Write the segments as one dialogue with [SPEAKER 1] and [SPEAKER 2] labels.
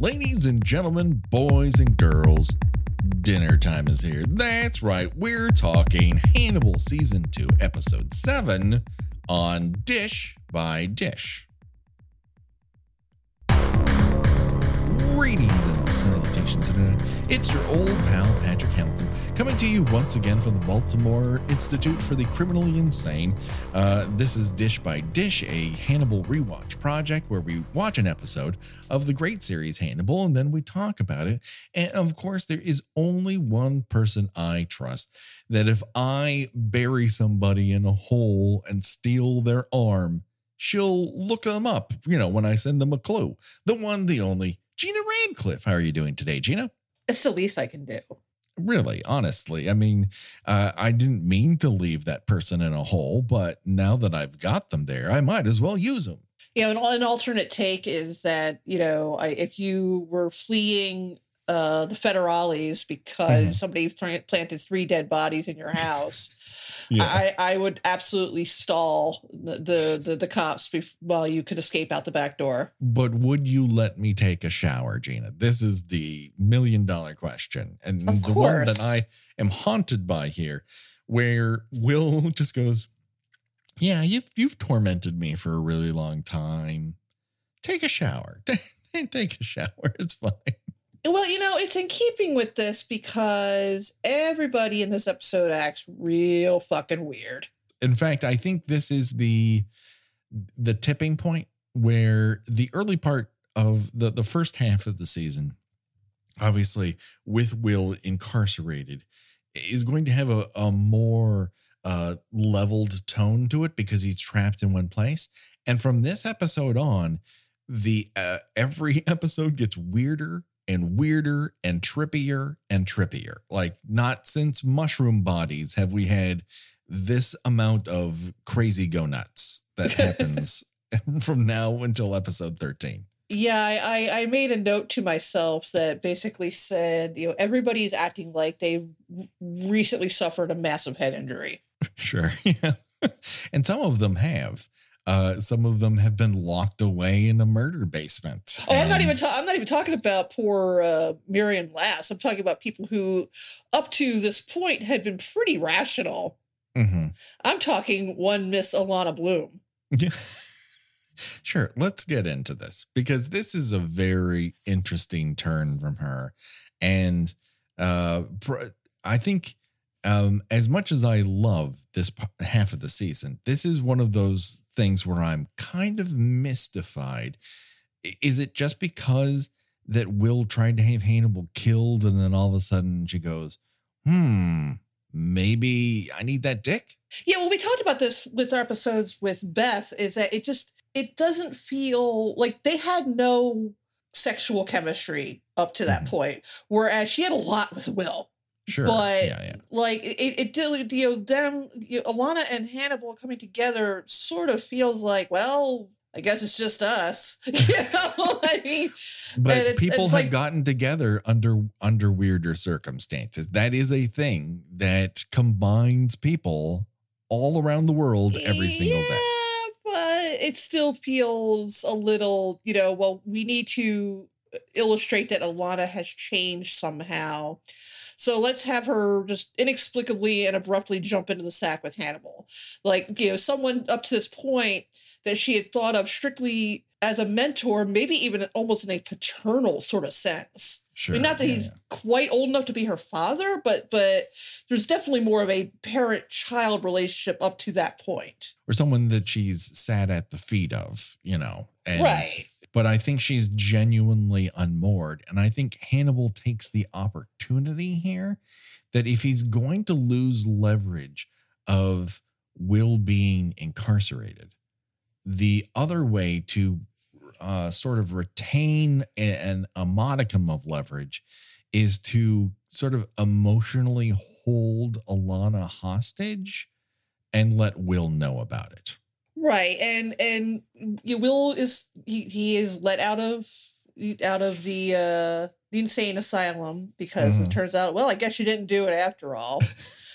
[SPEAKER 1] Ladies and gentlemen, boys and girls, dinner time is here. That's right, we're talking Hannibal Season 2, Episode 7 on Dish by Dish. Greetings and salutations. It's your old pal, Patrick Hamilton, coming to you once again from the Baltimore Institute for the Criminally Insane. Uh, this is Dish by Dish, a Hannibal rewatch project where we watch an episode of the great series Hannibal and then we talk about it. And of course, there is only one person I trust that if I bury somebody in a hole and steal their arm, she'll look them up, you know, when I send them a clue. The one, the only, Gina Radcliffe. How are you doing today, Gina?
[SPEAKER 2] It's the least I can do.
[SPEAKER 1] Really, honestly. I mean, uh, I didn't mean to leave that person in a hole, but now that I've got them there, I might as well use them.
[SPEAKER 2] You know, an, an alternate take is that, you know, I, if you were fleeing uh, the federales because
[SPEAKER 1] Mhm.
[SPEAKER 2] somebody planted three dead bodies in your house,
[SPEAKER 1] Yeah.
[SPEAKER 2] I, I would absolutely stall the, the, the, the cops bef- while you could escape out the back door.
[SPEAKER 1] but would you let me take a shower, Gina? This is the million dollar question. And
[SPEAKER 2] Of
[SPEAKER 1] the one that. I am haunted by here, where Will just goes, Yeah, you've you've tormented me for a really long time. Take a shower. take a shower. It's fine.
[SPEAKER 2] Well, you know, it's in keeping with this because everybody in this episode acts real fucking weird.
[SPEAKER 1] in fact i think this is the the tipping point where the early part of the the first half of the season obviously with will incarcerated is going to have a, a more uh leveled tone to it because he's trapped in one place and from this episode on the uh, every episode gets weirder and weirder and trippier and trippier like not since mushroom bodies have we had this amount of crazy go nuts that happens from now until episode 13.
[SPEAKER 2] Yeah, I, I made a note to myself that basically said, you know, everybody's acting like they recently suffered a massive head injury.
[SPEAKER 1] Sure. Yeah. and some of them have. Uh, some of them have been locked away in a murder basement.
[SPEAKER 2] Oh, I'm not even ta- I'm not even talking about poor uh, Miriam Lass. I'm talking about people who, up to this point, had been pretty rational.
[SPEAKER 1] Mhm.
[SPEAKER 2] I'm talking one Miss Alana Bloom.
[SPEAKER 1] Yeah. Sure, let's get into this because this is a very interesting turn from her. And uh I think um as much as I love this half of the season, this is one of those things where I'm kind of mystified. Is it just because that Will tried to have Hannibal killed and then all of a sudden she goes, "Hmm, maybe I need that dick?"
[SPEAKER 2] Yeah, well, we talked about this with our episodes with Beth. Is that it just it doesn't feel like they had no sexual chemistry up to that
[SPEAKER 1] Mhm.
[SPEAKER 2] point, whereas she had a lot with Will.
[SPEAKER 1] Sure.
[SPEAKER 2] But-
[SPEAKER 1] yeah, yeah.
[SPEAKER 2] Like it, it did. You know, them, you know, Alana and Hannibal coming together sort of feels like, well, I guess it's just us. you know, I mean,
[SPEAKER 1] But
[SPEAKER 2] it's-
[SPEAKER 1] people
[SPEAKER 2] it's
[SPEAKER 1] have
[SPEAKER 2] like-
[SPEAKER 1] gotten together under under weirder circumstances. That is a thing that combines people all around the world every single day.
[SPEAKER 2] Yeah, but it still feels a little, you know, well, we need to uh, illustrate that Alana has changed somehow. So let's have her just inexplicably and abruptly jump into the sack with Hannibal. Like, you know, someone up to this point that she had thought of strictly as a mentor, maybe even almost in a paternal sort of sense.
[SPEAKER 1] Sure.
[SPEAKER 2] I mean, not that
[SPEAKER 1] yeah,
[SPEAKER 2] he's
[SPEAKER 1] yeah.
[SPEAKER 2] quite old enough to be her father, but but there's definitely more of a parent-child relationship up to that point.
[SPEAKER 1] or someone that she's sat at the feet of, you know. And,
[SPEAKER 2] Right.
[SPEAKER 1] But I think she's genuinely unmoored. And I think Hannibal takes the opportunity here that if he's going to lose leverage of Will being incarcerated, the other way to uh, sort of retain an, a modicum of leverage is to sort of emotionally hold Alana hostage and let Will know about it.
[SPEAKER 2] Right, and and you will is he, he is let out of out of the uh the insane asylum because
[SPEAKER 1] Mhm.
[SPEAKER 2] it turns out well I guess you didn't do it after all.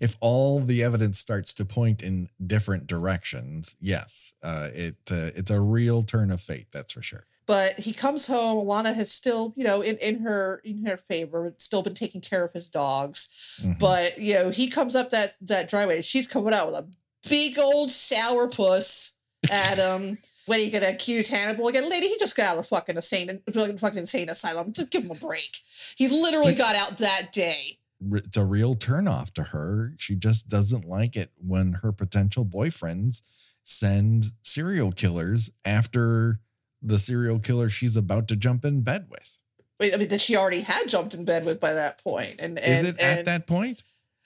[SPEAKER 1] if all the evidence starts to point in different directions, yes, uh, it uh, it's a real turn of fate. That's for sure.
[SPEAKER 2] But he comes home. Alana has still, you know, in, in her in her favor, still been taking care of his dogs.
[SPEAKER 1] Mhm.
[SPEAKER 2] But you know, he comes up that that driveway. She's coming out with a big old sour puss at him. when he gonna accuse Hannibal again? Lady, he just got out of fucking insane fucking insane asylum. Just give him a break. He literally
[SPEAKER 1] But-
[SPEAKER 2] got out that day.
[SPEAKER 1] It's a real turnoff to her. She just doesn't like it when her potential boyfriends send serial killers after the serial killer she's about to jump in bed with.
[SPEAKER 2] Wait, I mean, that she already had jumped in bed with by that point. And, and
[SPEAKER 1] Is it at
[SPEAKER 2] and-
[SPEAKER 1] that point?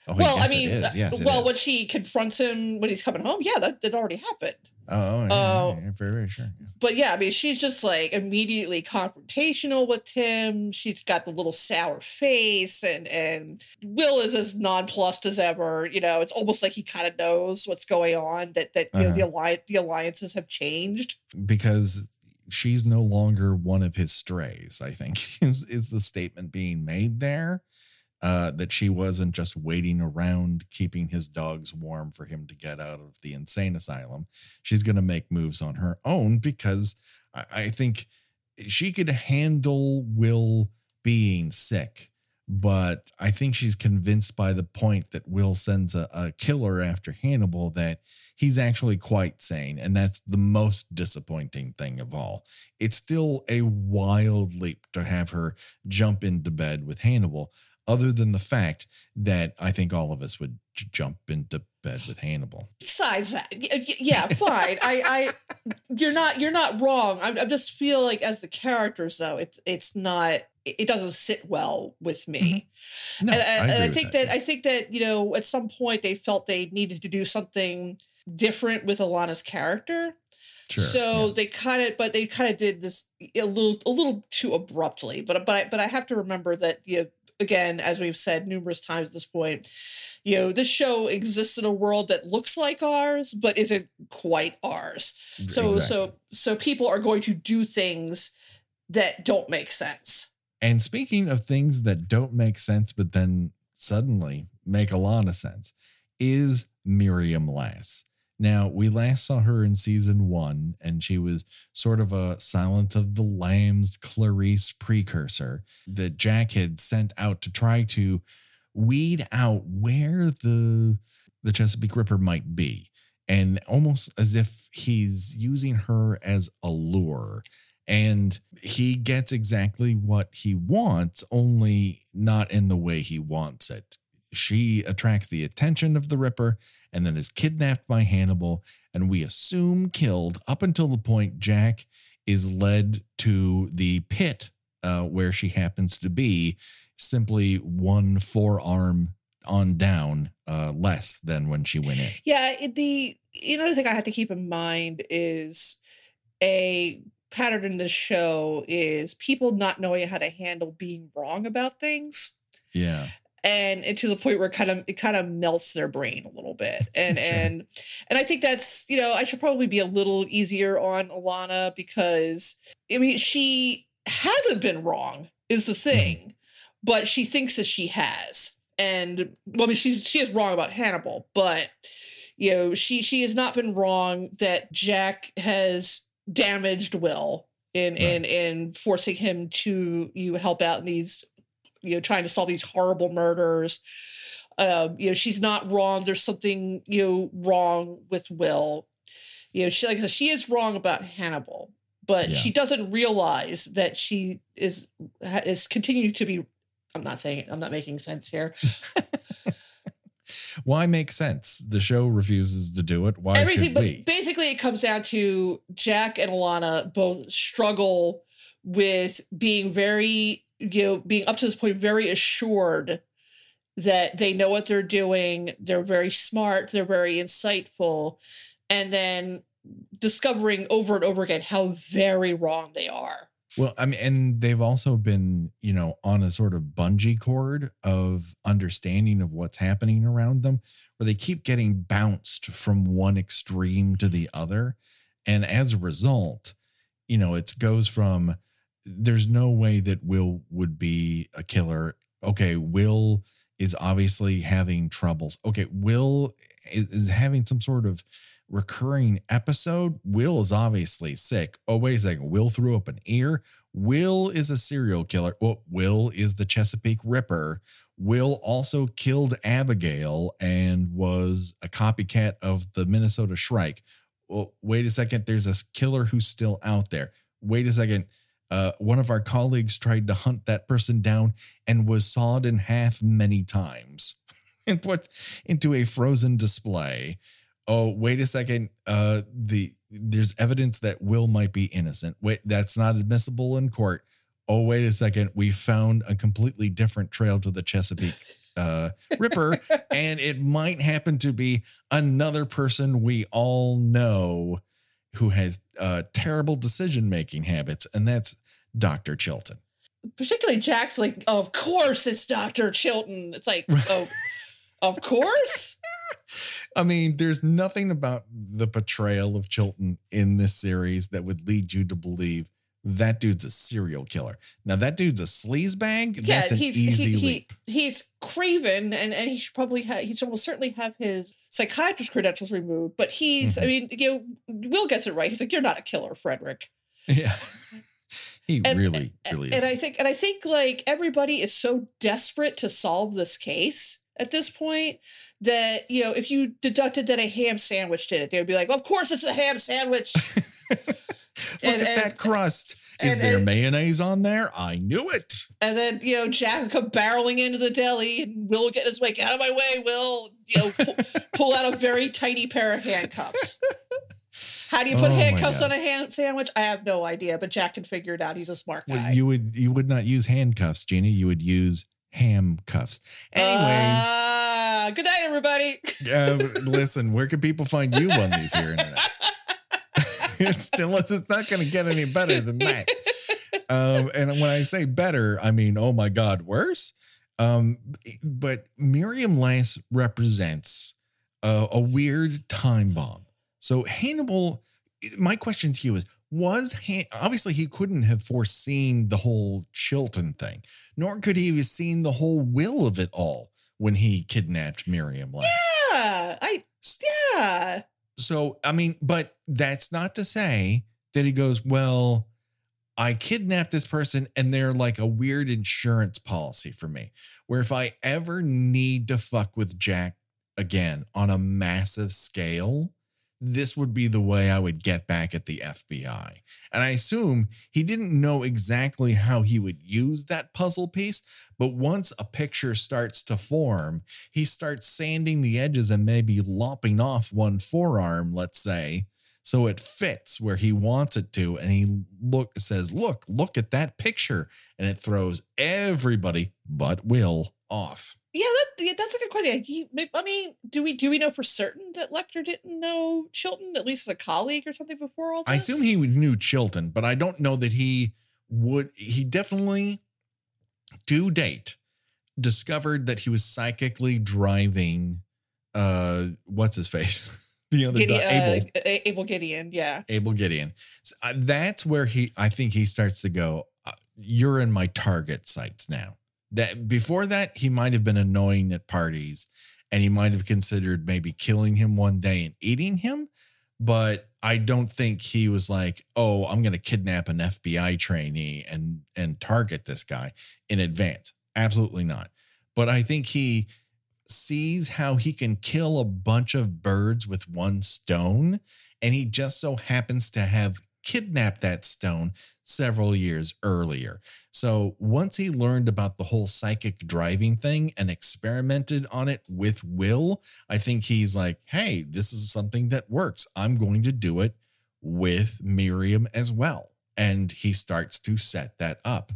[SPEAKER 1] Oh,
[SPEAKER 2] Well, I mean,
[SPEAKER 1] yes,
[SPEAKER 2] well, when she confronts him when he's coming home, yeah, that, that already happened.
[SPEAKER 1] oh, yeah,
[SPEAKER 2] Oh.
[SPEAKER 1] yeah, uh, yeah, very, very sure.
[SPEAKER 2] But yeah, I mean, she's just like immediately confrontational with him. She's got the little sour face, and and Will is as nonplussed as ever. You know, it's almost like he kind of knows what's going on. That that you know the uh-huh. alliance the alliances have changed.
[SPEAKER 1] because she's no longer one of his strays i think is, is the statement being made there uh, that she wasn't just waiting around keeping his dogs warm for him to get out of the insane asylum she's going to make moves on her own because I, I think she could handle will being sick but i think she's convinced by the point that will sends a, a killer after hannibal that he's actually quite sane. And that's the most disappointing thing of all. It's still a wild leap to have her jump into bed with Hannibal, other than the fact that I think all of us would j- jump into bed with Hannibal.
[SPEAKER 2] Besides that, y- y- yeah, fine. I, I, you're not, you're not wrong. I, I just feel like as the characters, though, it's, it's not, it it doesn't sit well with me. Mm-hmm.
[SPEAKER 1] No,
[SPEAKER 2] and, and, and
[SPEAKER 1] agree
[SPEAKER 2] I
[SPEAKER 1] with
[SPEAKER 2] think
[SPEAKER 1] that,
[SPEAKER 2] that, I think that you know at some point they felt they needed to do something different with Alana's character.
[SPEAKER 1] Sure,
[SPEAKER 2] so
[SPEAKER 1] yeah.
[SPEAKER 2] they kind of, but they kind of did this a little, a little too abruptly. But but I, but I have to remember that you know, again, as we've said numerous times at this point, you know, this show exists in a world that looks like ours, but isn't quite ours. So
[SPEAKER 1] Exactly.
[SPEAKER 2] so so people are going to do things that don't make sense.
[SPEAKER 1] And speaking of things that don't make sense, but then suddenly make a lot of sense, is Miriam Lass. Now, we last saw her in season one, and she was sort of a Silence of the Lambs Clarice precursor that Jack had sent out to try to weed out where the the Chesapeake Ripper might be. And almost as if he's using her as a lure and he gets exactly what he wants, only not in the way he wants it. She attracts the attention of the Ripper and then is kidnapped by Hannibal, and we assume killed up until the point Jack is led to the pit uh, where she happens to be, simply one forearm on down uh, less than when she went in.
[SPEAKER 2] Yeah, it, the another thing I have to keep in mind is a pattern in this show is people not knowing how to handle being wrong about things.
[SPEAKER 1] Yeah.
[SPEAKER 2] And, and to the point where it kind of it kind of melts their brain a little bit. And
[SPEAKER 1] Sure.
[SPEAKER 2] and and i think that's you know i should probably be a little easier on alana because i mean she hasn't been wrong is the mm-hmm. thing but she thinks that she has. And well i mean she's she is wrong about hannibal but you know she she has not been wrong that jack has damaged will in in in forcing him to you help out in these you know trying to solve these horrible murders um you know she's not wrong there's something you know wrong with will you know she like I said, she is wrong about hannibal but
[SPEAKER 1] Yeah.
[SPEAKER 2] she doesn't realize that she is is continuing to be i'm not saying i'm not making sense here
[SPEAKER 1] Why make sense? The show refuses to do it. Why
[SPEAKER 2] everything
[SPEAKER 1] should
[SPEAKER 2] but basically it comes down to jack and alana both struggle with being very you know being up to this point very assured that they know what they're doing they're very smart they're very insightful and then discovering over and over again how very wrong they are
[SPEAKER 1] Well, I mean, and they've also been, you know, on a sort of bungee cord of understanding of what's happening around them, where they keep getting bounced from one extreme to the other. And as a result, you know, it goes from there's no way that Will would be a killer. Okay, Will is obviously having troubles. Okay, Will is, is having some sort of recurring episode. Will is obviously sick. Oh, wait a second. Will threw up an ear. Will is a serial killer. Well, Will is the Chesapeake Ripper. Will also killed Abigail and was a copycat of the Minnesota Shrike. Well, wait a second. There's a killer who's still out there. Wait a second. Uh, one of our colleagues tried to hunt that person down and was sawed in half many times and put into a frozen display. Oh, wait a second. Uh, the there's evidence that Will might be innocent. Wait, that's not admissible in court. Oh, wait a second. We found a completely different trail to the Chesapeake uh, Ripper, and it might happen to be another person we all know who has uh, terrible decision making habits, and that's Dr. Chilton.
[SPEAKER 2] Particularly Jack's like, of course it's Dr. Chilton. It's like, oh, of course.
[SPEAKER 1] I mean, there's nothing about the portrayal of Chilton in this series that would lead you to believe that dude's a serial killer. Now that dude's a sleazebag.
[SPEAKER 2] Yeah,
[SPEAKER 1] That's an
[SPEAKER 2] he's
[SPEAKER 1] easy
[SPEAKER 2] he, he, he's craven, and and he should probably have he should almost certainly have his psychiatrist credentials removed. But he's, I
[SPEAKER 1] Mhm.
[SPEAKER 2] mean, you know, Will gets it right. He's like, you're not a killer, Frederick.
[SPEAKER 1] Yeah. he
[SPEAKER 2] And-
[SPEAKER 1] really, really
[SPEAKER 2] and
[SPEAKER 1] is.
[SPEAKER 2] I think and I think like everybody is so desperate to solve this case at this point that you know if you deducted that a ham sandwich did it, they would be like, well, of course it's a ham sandwich.
[SPEAKER 1] Look
[SPEAKER 2] and-
[SPEAKER 1] at that crust. Is
[SPEAKER 2] and-
[SPEAKER 1] there
[SPEAKER 2] and-
[SPEAKER 1] mayonnaise on there? I knew it.
[SPEAKER 2] And then, you know, Jack would come barreling into the deli and Will would get his way. Get out of my way, Will. You know, pull, pull out a very tiny pair of handcuffs. How do you put
[SPEAKER 1] Oh
[SPEAKER 2] handcuffs on a ham sandwich? I have no idea, but Jack can figure it out. He's a smart guy.
[SPEAKER 1] Well, you would you would not use handcuffs, Jeannie. You would use handcuffs. Anyways,
[SPEAKER 2] Ah, good night, everybody.
[SPEAKER 1] uh, listen, where can people find you on these here internet? it's it's not going to get any better than that. Um, and when I say better, I mean oh my god, worse. Um, but Miriam Lass represents a, a weird time bomb. So Hannibal, my question to you is: Was Han- obviously he couldn't have foreseen the whole Chilton thing, nor could he have seen the whole will of it all when he kidnapped Miriam Lass.
[SPEAKER 2] Yeah, I, yeah.
[SPEAKER 1] So, I mean, but that's not to say that he goes, well, I kidnapped this person and they're like a weird insurance policy for me, where if I ever need to fuck with Jack again on a massive scale, this would be the way I would get back at the FBI. And I assume he didn't know exactly how he would use that puzzle piece, but once a picture starts to form, he starts sanding the edges and maybe lopping off one forearm, let's say, so it fits where he wants it to. And he look says, "Look, look at that picture," and it throws everybody but Will off.
[SPEAKER 2] Yeah, that's a good question. He, I mean, do we do we know for certain that Lecter didn't know Chilton, at least as a colleague or something before all this?
[SPEAKER 1] I assume he knew Chilton, but I don't know that he would. He definitely, to date, discovered that he was psychically driving. Uh, what's his face? the other
[SPEAKER 2] Gideon,
[SPEAKER 1] guy, Abel.
[SPEAKER 2] uh, Abel Gideon. Yeah,
[SPEAKER 1] Abel Gideon. So, uh, that's where he, I think he starts to go. Uh, You're in my target sights now. That before that, he might have been annoying at parties, and he might have considered maybe killing him one day and eating him. But I don't think he was like, "Oh, I'm going to kidnap an FBI trainee and and target this guy in advance." Absolutely not. But I think he sees how he can kill a bunch of birds with one stone and he just so happens to have kidnapped that stone several years earlier. So once he learned about the whole psychic driving thing and experimented on it with Will, I think he's like, hey, this is something that works. I'm going to do it with Miriam as well. And he starts to set that up.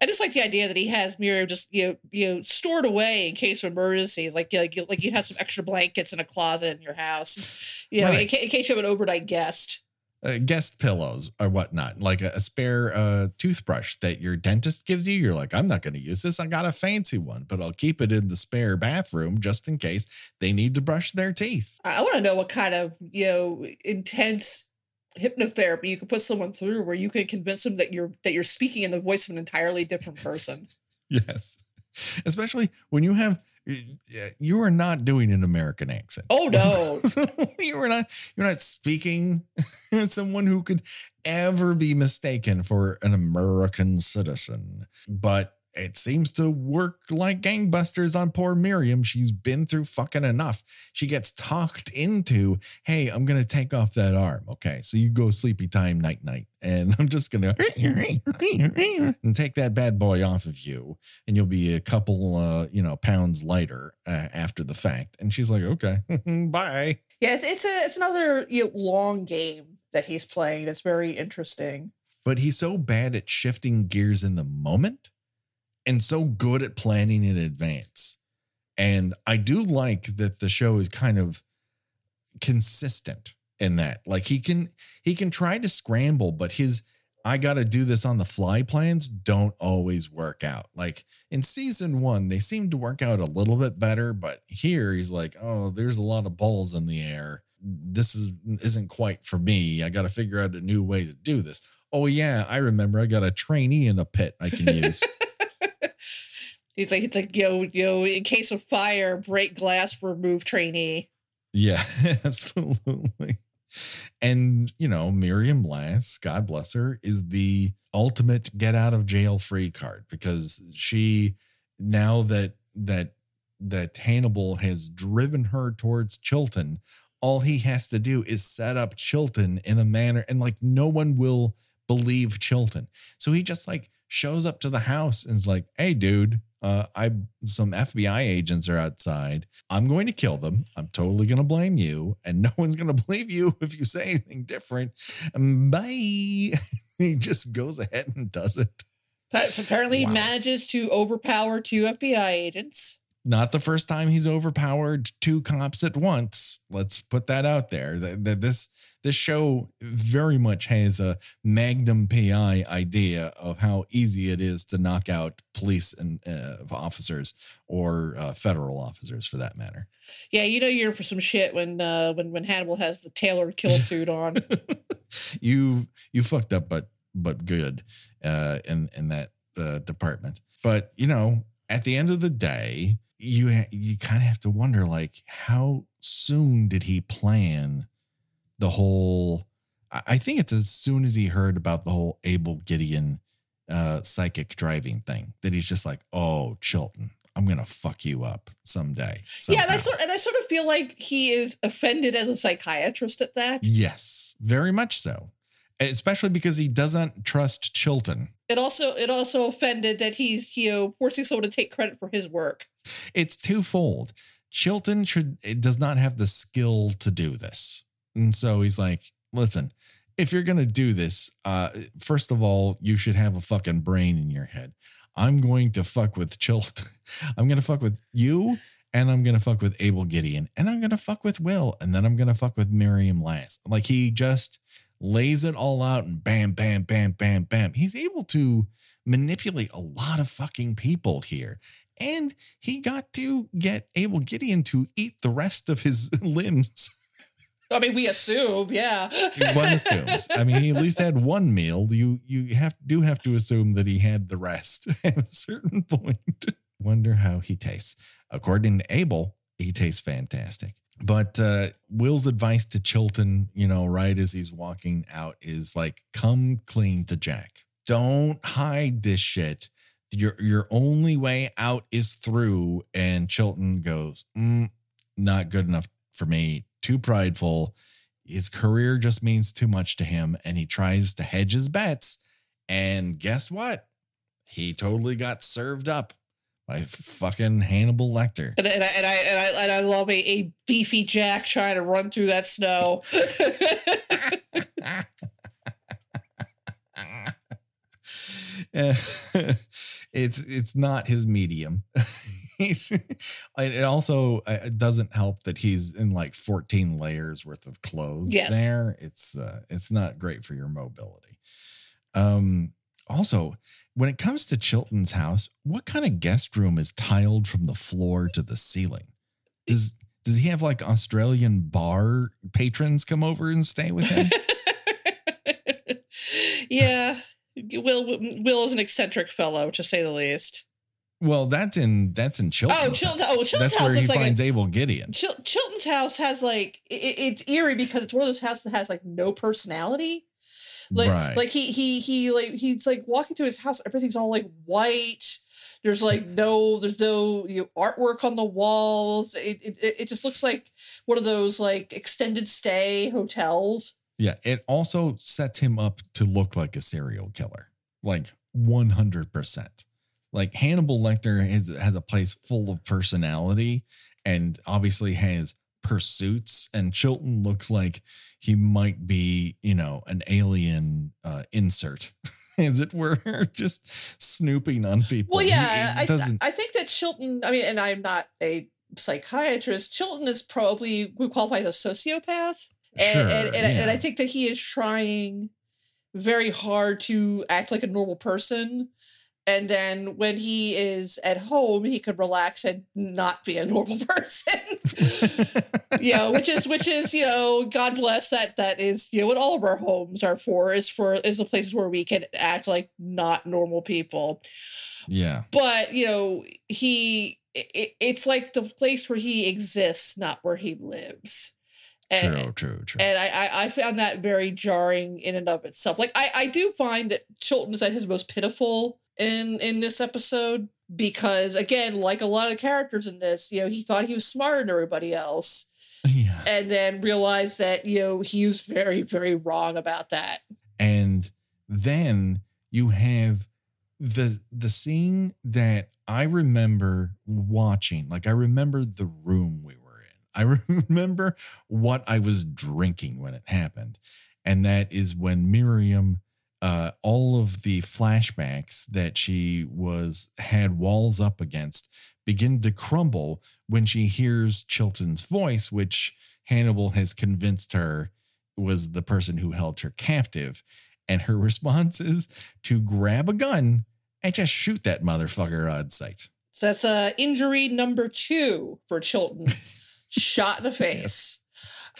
[SPEAKER 2] I just like the idea that he has Miriam just you know you know stored away in case of emergencies, like you know, like, you- like you have some extra blankets in a closet in your house, you know, in, ca- in case you have an overnight guest.
[SPEAKER 1] Uh, guest pillows or whatnot, like a, a spare uh, toothbrush that your dentist gives you. You're like, I'm not going to use this. I got a fancy one, but I'll keep it in the spare bathroom just in case they need to brush their teeth.
[SPEAKER 2] I, want to know what kind of you know intense hypnotherapy you could put someone through where you can convince them that you're that you're speaking in the voice of an entirely different person.
[SPEAKER 1] Yes. Especially when you have you are not doing an American accent.
[SPEAKER 2] Oh no.
[SPEAKER 1] you are not you're not speaking as someone who could ever be mistaken for an American citizen. But it seems to work like gangbusters on poor Miriam. She's been through fucking enough. She gets talked into, hey, I'm going to take off that arm. Okay. So you go sleepy time night night. And I'm just going to and take that bad boy off of you. And you'll be a couple, uh, you know, pounds lighter uh, after the fact. And she's like, okay, bye.
[SPEAKER 2] Yeah. It's, it's a, it's another you know, long game that he's playing. That's very interesting.
[SPEAKER 1] But he's so bad at shifting gears in the moment and so good at planning in advance. And I do like that the show is kind of consistent in that. Like he can he can try to scramble, but his I got to do this on the fly plans don't always work out. Like in season 1, they seem to work out a little bit better, but here he's like, "Oh, there's a lot of balls in the air. This is isn't quite for me. I got to figure out a new way to do this." Oh yeah, I remember I got a trainee in a pit I can use.
[SPEAKER 2] He's like, it's like, yo, yo, in case of fire, break glass, remove trainee.
[SPEAKER 1] Yeah, absolutely. And, you know, Miriam Lass, God bless her, is the ultimate get out of jail free card because she, now that, that, that Hannibal has driven her towards Chilton, all he has to do is set up Chilton in a manner and like no one will believe Chilton. So he just like shows up to the house and is like, hey, dude, uh, I some FBI agents are outside. I'm going to kill them. I'm totally going to blame you, and no one's going to believe you if you say anything different. Bye. he just goes ahead and does it.
[SPEAKER 2] Apparently, wow. manages to overpower two FBI agents.
[SPEAKER 1] Not the first time he's overpowered two cops at once. Let's put that out there. That this this show very much has a Magnum PI idea of how easy it is to knock out police and uh, officers or uh, federal officers for that matter.
[SPEAKER 2] Yeah, you know you're for some shit when uh, when when Hannibal has the tailored kill suit on.
[SPEAKER 1] you you fucked up, but but good uh, in in that uh, department. But you know, at the end of the day, you you kind of have to wonder like how soon did he plan the whole I think it's as soon as he heard about the whole Abel Gideon uh, psychic driving thing that he's just like, oh, Chilton, I'm gonna fuck you up someday.
[SPEAKER 2] Somehow. Yeah, and I sort and I sort of feel like he is offended as a psychiatrist at that.
[SPEAKER 1] Yes, very much so. Especially because he doesn't trust Chilton.
[SPEAKER 2] It also it also offended that he's you know forcing someone to take credit for his work.
[SPEAKER 1] It's twofold. Chilton should does not have the skill to do this. And so he's like, listen, if you're to do this, uh, first of all, you should have a fucking brain in your head. I'm going to fuck with Chilton. I'm to fuck with you and I'm to fuck with Abel Gideon and I'm to fuck with Will and then I'm to fuck with Miriam Lass. Like he just lays it all out and bam, bam, bam, bam, bam. He's able to manipulate a lot of fucking people here. And he got to get Abel Gideon to eat the rest of his limbs.
[SPEAKER 2] I mean, we assume, yeah.
[SPEAKER 1] one assumes. I mean, he at least had one meal. You you have do have to assume that he had the rest at a certain point. Wonder how he tastes. According to Abel, he tastes fantastic. But uh, Will's advice to Chilton, you know, right as he's walking out, is like, "Come clean to Jack. Don't hide this shit. Your your only way out is through." And Chilton goes, mm, "Not good enough for me too prideful. His career just means too much to him, and he tries to hedge his bets. And guess what? He totally got served up by fucking Hannibal Lecter.
[SPEAKER 2] And, and, I, and I and I and I love a, a beefy Jack trying to run through that snow.
[SPEAKER 1] it's it's not his medium. he's it also uh, it doesn't help that he's in like 14 layers worth of clothes yes. there it's uh, it's not great for your mobility um also when it comes to chilton's house what kind of guest room is tiled from the floor to the ceiling does does he have like australian bar patrons come over and stay with him
[SPEAKER 2] yeah will will is an eccentric fellow to say the least
[SPEAKER 1] Well, that's in that's in Chilton.
[SPEAKER 2] Oh, Chilton- oh, Chilton's oh,
[SPEAKER 1] That's
[SPEAKER 2] house
[SPEAKER 1] where he
[SPEAKER 2] like a-
[SPEAKER 1] finds Abel Gideon.
[SPEAKER 2] Chil- Chilton's house has like it, it's eerie because it's one of those houses that has like no personality. Like
[SPEAKER 1] right.
[SPEAKER 2] like he he he like he's like walking to his house. Everything's all like white. There's like no there's no you know, artwork on the walls. It, it it just looks like one of those like extended stay hotels.
[SPEAKER 1] yeah. It also sets him up to look like a serial killer, like one hundred percent. Like Hannibal Lecter has has a place full of personality, and obviously has pursuits. And Chilton looks like he might be, you know, an alien uh, insert, as it were, just snooping on people.
[SPEAKER 2] Well, yeah,
[SPEAKER 1] he
[SPEAKER 2] I,
[SPEAKER 1] doesn't.
[SPEAKER 2] I think that Chilton. I mean, and I'm not a psychiatrist. Chilton is probably would qualify as a sociopath, and
[SPEAKER 1] Sure,
[SPEAKER 2] and, and, I- and I think that he is trying very hard to act like a normal person. And then when he is at home, he could relax and not be a normal person. you know, which is which is you know, God bless that. That is you know what all of our homes are for is for is the places where we can act like not normal people
[SPEAKER 1] yeah.
[SPEAKER 2] but you know he it, it's like the place where he exists not where he lives and,
[SPEAKER 1] True, true, true.
[SPEAKER 2] and I, I i found that very jarring in and of itself like i i do find that chilton is at his most pitiful in in this episode because again like a lot of characters in this you know he thought he was smarter than everybody else
[SPEAKER 1] yeah.
[SPEAKER 2] and then realized that you know he was very very wrong about that
[SPEAKER 1] and then you have the the scene that I remember watching. Like I remember the room we were in. I remember what I was drinking when it happened, and that is when Miriam. Uh, all of the flashbacks that she was had walls up against begin to crumble when she hears Chilton's voice, which Hannibal has convinced her was the person who held her captive. And her response is to grab a gun and just shoot that motherfucker on sight.
[SPEAKER 2] So that's uh, injury number two for Chilton. Shot in the face.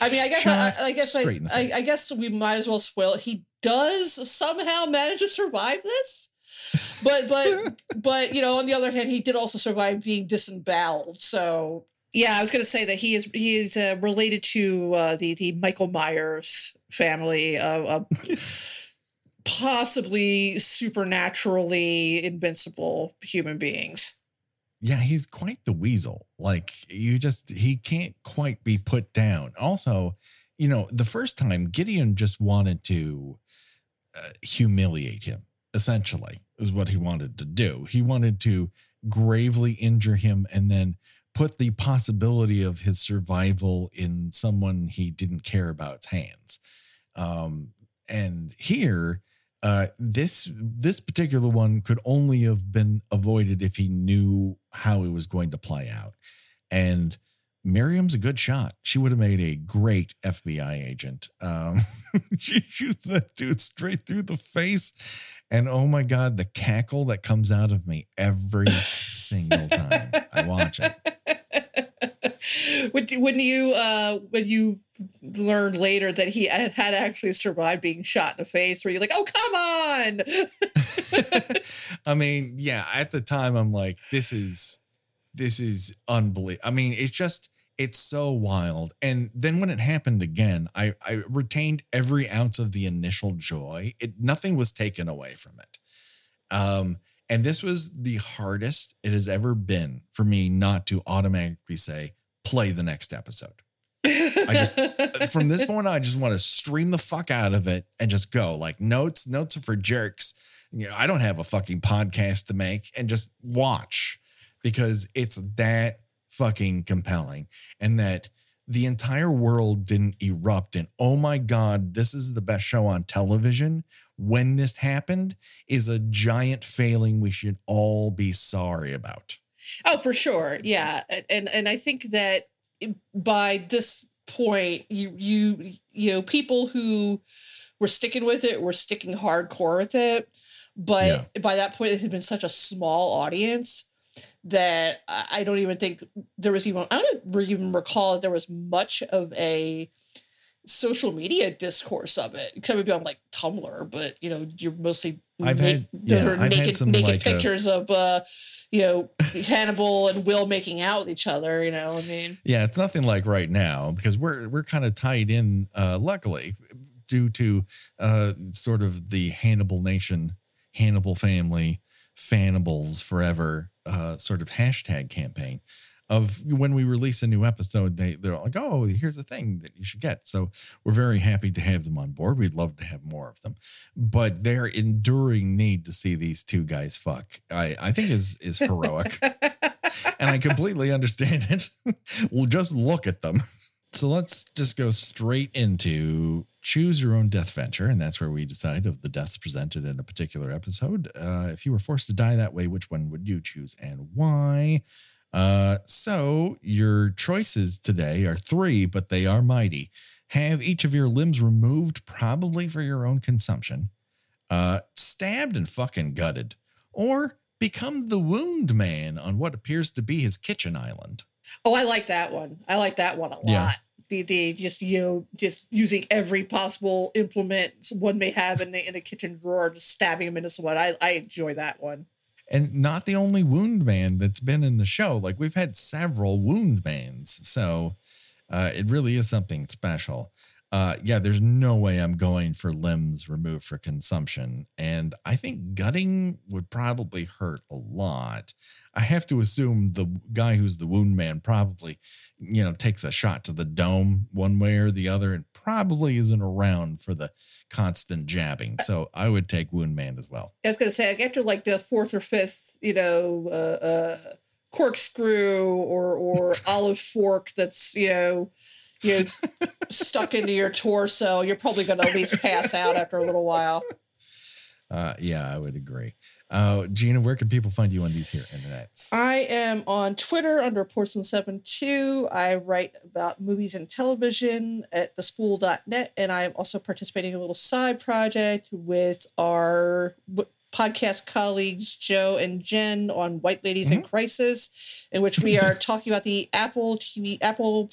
[SPEAKER 2] I mean, I guess I, I guess I,
[SPEAKER 1] straight in the eye.
[SPEAKER 2] I guess we might as well spoil it. He does somehow manage to survive this, but but but you know, on the other hand, he did also survive being disemboweled. So yeah, I was going to say that he is he is uh, related to uh, the the Michael Myers family of. of possibly supernaturally invincible human beings.
[SPEAKER 1] Yeah, he's quite the weasel. Like you just he can't quite be put down. Also, you know, the first time Gideon just wanted to humiliate him. Essentially, is what he wanted to do. He wanted to gravely injure him and then put the possibility of his survival in someone he didn't care about's hands. Um, and here, uh, this this particular one could only have been avoided if he knew how it was going to play out. And Miriam's a good shot. She would have made a great FBI agent. Um, she shoots that dude straight through the face, and oh my god, the cackle that comes out of me every single time I watch it.
[SPEAKER 2] when, when you uh when you learned later that he had, had actually survived being shot in the face where you're like oh come on
[SPEAKER 1] I mean, yeah, at the time I'm like, this is this is unbelievable. I mean, it's just it's so wild. And then when it happened again, I I retained every ounce of the initial joy. It nothing was taken away from it. Um, and this was the hardest it has ever been for me not to automatically say, play the next episode. I just- From this point on, I just want to stream the fuck out of it and just go. Like notes, notes are for jerks. You know, I don't have a fucking podcast to make and just watch because it's that fucking compelling and that the entire world didn't erupt and oh my god this is the best show on television. When this happened is a giant failing we should all be sorry about.
[SPEAKER 2] Oh for sure. Yeah and and i think that by this point you you you know people who were sticking with it were sticking hardcore with it but by that point it had been such a small audience that I don't even think there was even I don't even recall that there was much of a social media discourse of it. Except maybe on like Tumblr, but you know, you're mostly
[SPEAKER 1] I've
[SPEAKER 2] na-
[SPEAKER 1] had- yeah, I've had
[SPEAKER 2] naked,
[SPEAKER 1] some,
[SPEAKER 2] naked
[SPEAKER 1] like, uh,
[SPEAKER 2] pictures of uh, you know, Hannibal and Will making out with each other. You know, I mean,
[SPEAKER 1] Yeah, it's nothing like right now because we're we're kind of tied in. Uh, luckily, due to uh, sort of the Hannibal Nation, Hannibal family, Fannibals forever uh, sort of hashtag campaign. Of when we release a new episode, they they're like, oh, here's the thing that you should get. So we're very happy to have them on board. We'd love to have more of them, but their enduring need to see these two guys fuck, I I think is is heroic and I completely understand it. we'll just look at them. So let's just go straight into choose your own death venture, and that's where we decide of the deaths presented in a particular episode. Uh, if you were forced to die that way, which one would you choose and why? Uh, so your choices today are three, but they are mighty. Have each of your limbs removed, probably for your own consumption. Uh, stabbed and fucking gutted, or become the wound man on what appears to be his kitchen island.
[SPEAKER 2] oh, I like that one. I like that one a lot.
[SPEAKER 1] Yeah.
[SPEAKER 2] The, the just you know just using every possible implement one may have in the in a kitchen drawer, just stabbing him into someone. I I enjoy that one.
[SPEAKER 1] And not the only wound man that's been in the show. Like we've had several wound mans. So uh, it really is something special. Uh, yeah, there's no way I'm going for limbs removed for consumption. And I think gutting would probably hurt a lot. I have to assume the guy who's the wound man probably, you know, takes a shot to the dome one way or the other and probably isn't around for the constant jabbing. So I would take wound man as well.
[SPEAKER 2] I was gonna say like, after like the fourth or fifth, you know, uh, uh, corkscrew or or olive fork that's you know, you know, stuck into your torso, you're probably gonna at least pass out after a little while.
[SPEAKER 1] Uh, yeah, I would agree. Uh, Gina, where can people find you on these here internets?
[SPEAKER 2] I am on Twitter under Porcelain72. I write about movies and television at thespool.net, and I'm also participating in a little side project with our w- podcast colleagues Joe and Jen on White Ladies in Crisis, in which we are talking about the Apple TV Apple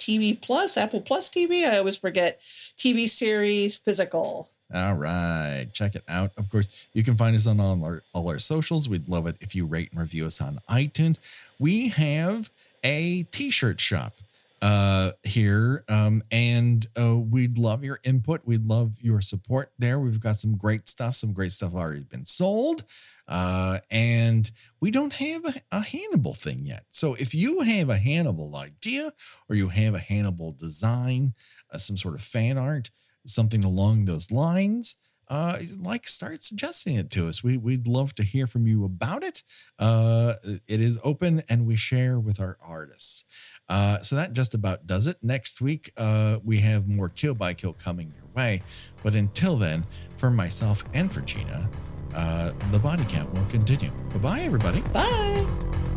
[SPEAKER 2] TV Plus, Apple Plus TV. I always forget TV series Physical.
[SPEAKER 1] All right, check it out. Of course, you can find us on all our all our socials. We'd love it if you rate and review us on iTunes. We have a t-shirt shop uh here. Um and uh we'd love your input. We'd love your support there. We've got some great stuff. Some great stuff already been sold. Uh and we don't have a, a hannibal thing yet. So if you have a hannibal idea or you have a hannibal design uh, some sort of fan art something along those lines uh like start suggesting it to us. We we'd love to hear from you about it. Uh it is open and we share with our artists uh so that just about does it. Next week uh we have more kill by kill coming your way. But until then for myself and for gina uh the body count will continue. Bye bye everybody.
[SPEAKER 2] Bye.